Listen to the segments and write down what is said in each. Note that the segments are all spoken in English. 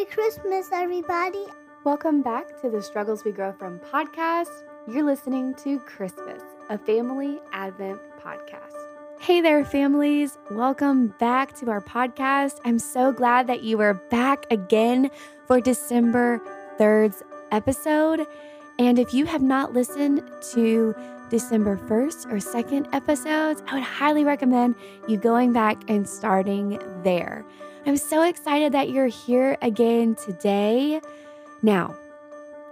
Merry Christmas, everybody. Welcome back to the Struggles We Grow From podcast. You're listening to Christmas, a family Advent podcast. Hey there, families. Welcome back to our podcast. I'm so glad that you are back again for December 3rd's episode. And if you have not listened to December 1st or 2nd episodes, I would highly recommend you going back and starting there. I'm so excited that you're here again today. Now,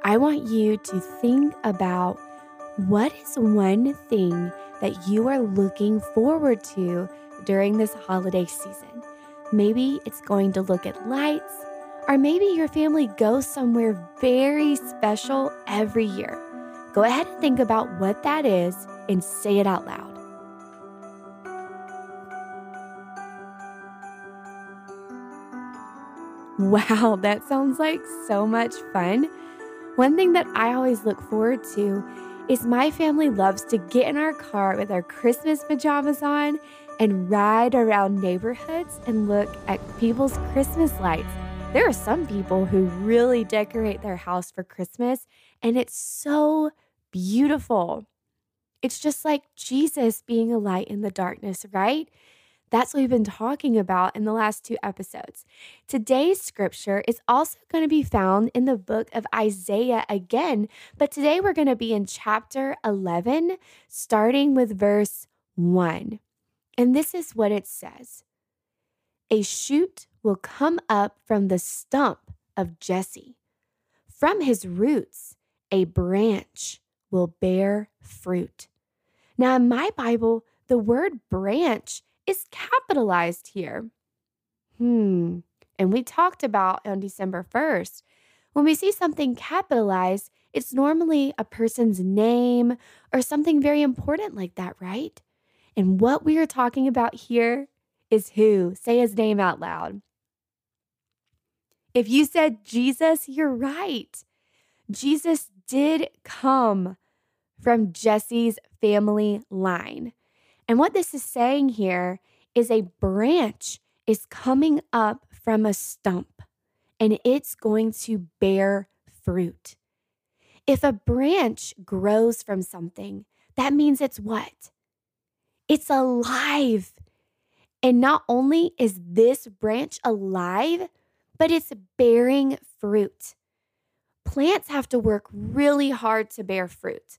I want you to think about what is one thing that you are looking forward to during this holiday season. Maybe it's going to look at lights, or maybe your family goes somewhere very special every year. Go ahead and think about what that is and say it out loud. Wow, that sounds like so much fun. One thing that I always look forward to is my family loves to get in our car with our Christmas pajamas on and ride around neighborhoods and look at people's Christmas lights. There are some people who really decorate their house for Christmas, and it's so beautiful. It's just like Jesus being a light in the darkness, right? That's what we've been talking about in the last two episodes. Today's scripture is also going to be found in the book of Isaiah again, but today we're going to be in chapter 11, starting with verse 1. And this is what it says A shoot will come up from the stump of Jesse, from his roots, a branch will bear fruit. Now, in my Bible, the word branch is capitalized here. Hmm. And we talked about on December 1st, when we see something capitalized, it's normally a person's name or something very important like that, right? And what we are talking about here is who? Say his name out loud. If you said Jesus, you're right. Jesus did come from Jesse's family line. And what this is saying here is a branch is coming up from a stump and it's going to bear fruit. If a branch grows from something, that means it's what? It's alive. And not only is this branch alive, but it's bearing fruit. Plants have to work really hard to bear fruit.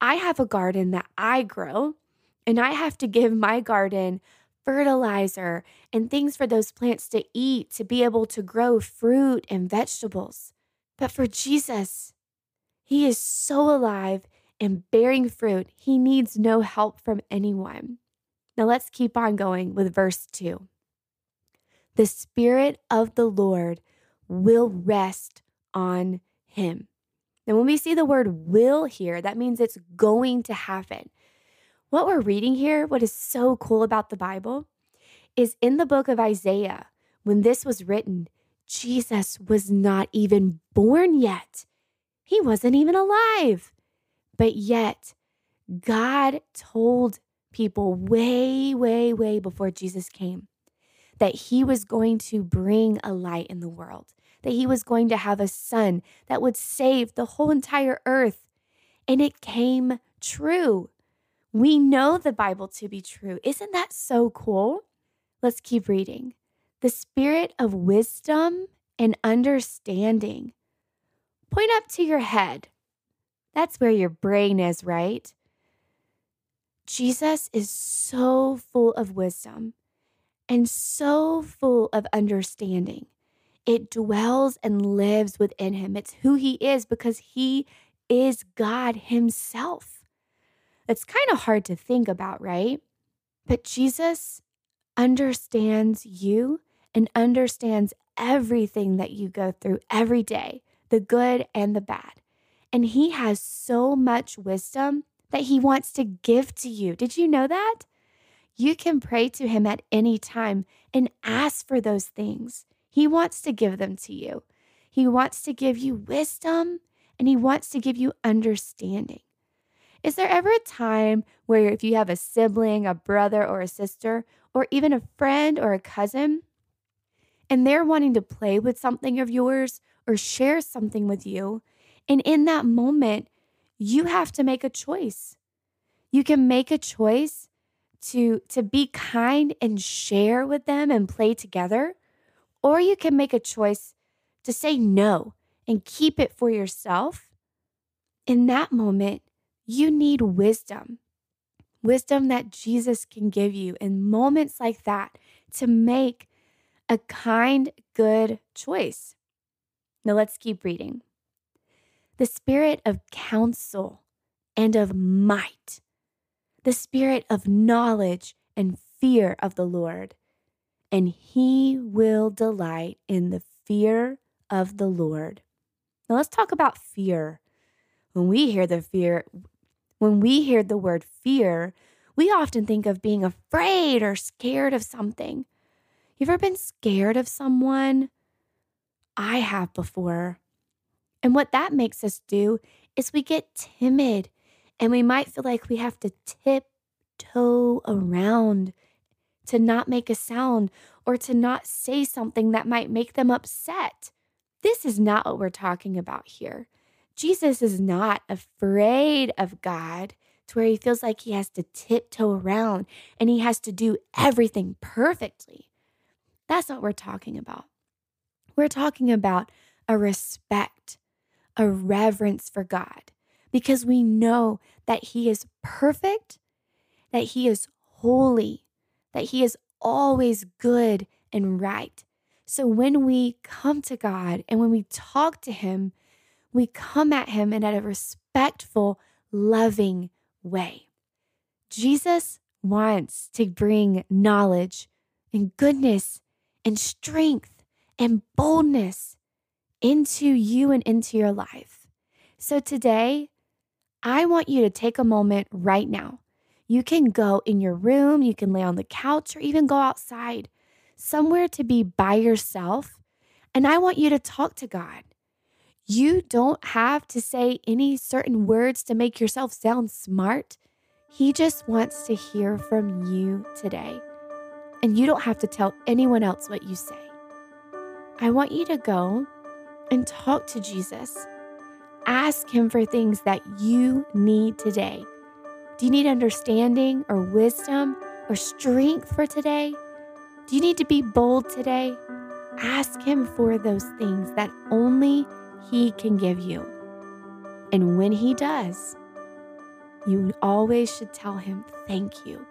I have a garden that I grow, and I have to give my garden fertilizer and things for those plants to eat to be able to grow fruit and vegetables. But for Jesus, he is so alive and bearing fruit, he needs no help from anyone. Now let's keep on going with verse 2. The Spirit of the Lord will rest on him. Now, when we see the word will here, that means it's going to happen what we're reading here, what is so cool about the Bible, is in the book of Isaiah, when this was written, Jesus was not even born yet. He wasn't even alive. But yet, God told people way, way, way before Jesus came that he was going to bring a light in the world, that he was going to have a son that would save the whole entire earth. And it came true. We know the Bible to be true. Isn't that so cool? Let's keep reading. The spirit of wisdom and understanding. Point up to your head. That's where your brain is, right? Jesus is so full of wisdom and so full of understanding. It dwells and lives within him. It's who he is because he is God himself. It's kind of hard to think about, right? But Jesus understands you and understands everything that you go through every day, the good and the bad. And he has so much wisdom that he wants to give to you. Did you know that? You can pray to him at any time and ask for those things. He wants to give them to you. He wants to give you wisdom and he wants to give you understanding. Is there ever a time where if you have a sibling, a brother, or a sister, or even a friend or a cousin, and they're wanting to play with something of yours or share something with you. And in that moment, you have to make a choice. You can make a choice to, to be kind and share with them and play together, or you can make a choice to say no and keep it for yourself. In that moment, you need wisdom wisdom that Jesus can give you in moments like that to make a kind, good choice. Now let's keep reading. The spirit of counsel and of might, the spirit of knowledge and fear of the Lord, and he will delight in the fear of the Lord. Now let's talk about fear. When we hear the fear, when we hear the word fear, we often think of being afraid or scared of something. You ever been scared of someone? I have before. And what that makes us do is we get timid and we might feel like we have to tiptoe around to not make a sound or to not say something that might make them upset. This is not what we're talking about here. Jesus is not afraid of God to where he feels like he has to tiptoe around and he has to do everything perfectly. That's what we're talking about. We're talking about a respect, a reverence for God, because we know that he is perfect, that he is holy, that he is always good and right. So when we come to God and when we talk to him, we come at him in a respectful, loving way. Jesus wants to bring knowledge and goodness and strength and boldness into you and into your life. So today, I want you to take a moment right now. You can go in your room, you can lay on the couch, or even go outside, somewhere to be by yourself. And I want you to talk to God. You don't have to say any certain words to make yourself sound smart. He just wants to hear from you today. And you don't have to tell anyone else what you say. I want you to go and talk to Jesus. Ask him for things that you need today. Do you need understanding or wisdom or strength for today? Do you need to be bold today? Ask him for those things that only he can give you. And when He does, you always should tell Him, Thank you.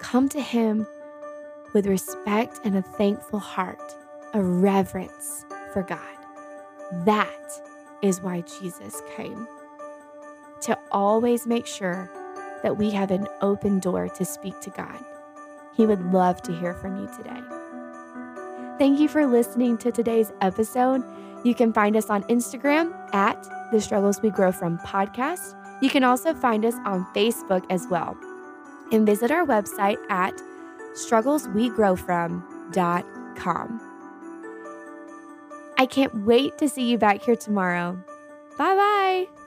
Come to Him with respect and a thankful heart, a reverence for God. That is why Jesus came to always make sure that we have an open door to speak to God. He would love to hear from you today. Thank you for listening to today's episode. You can find us on Instagram at The Struggles We Grow From Podcast. You can also find us on Facebook as well. And visit our website at struggleswegrowfrom.com. I can't wait to see you back here tomorrow. Bye bye.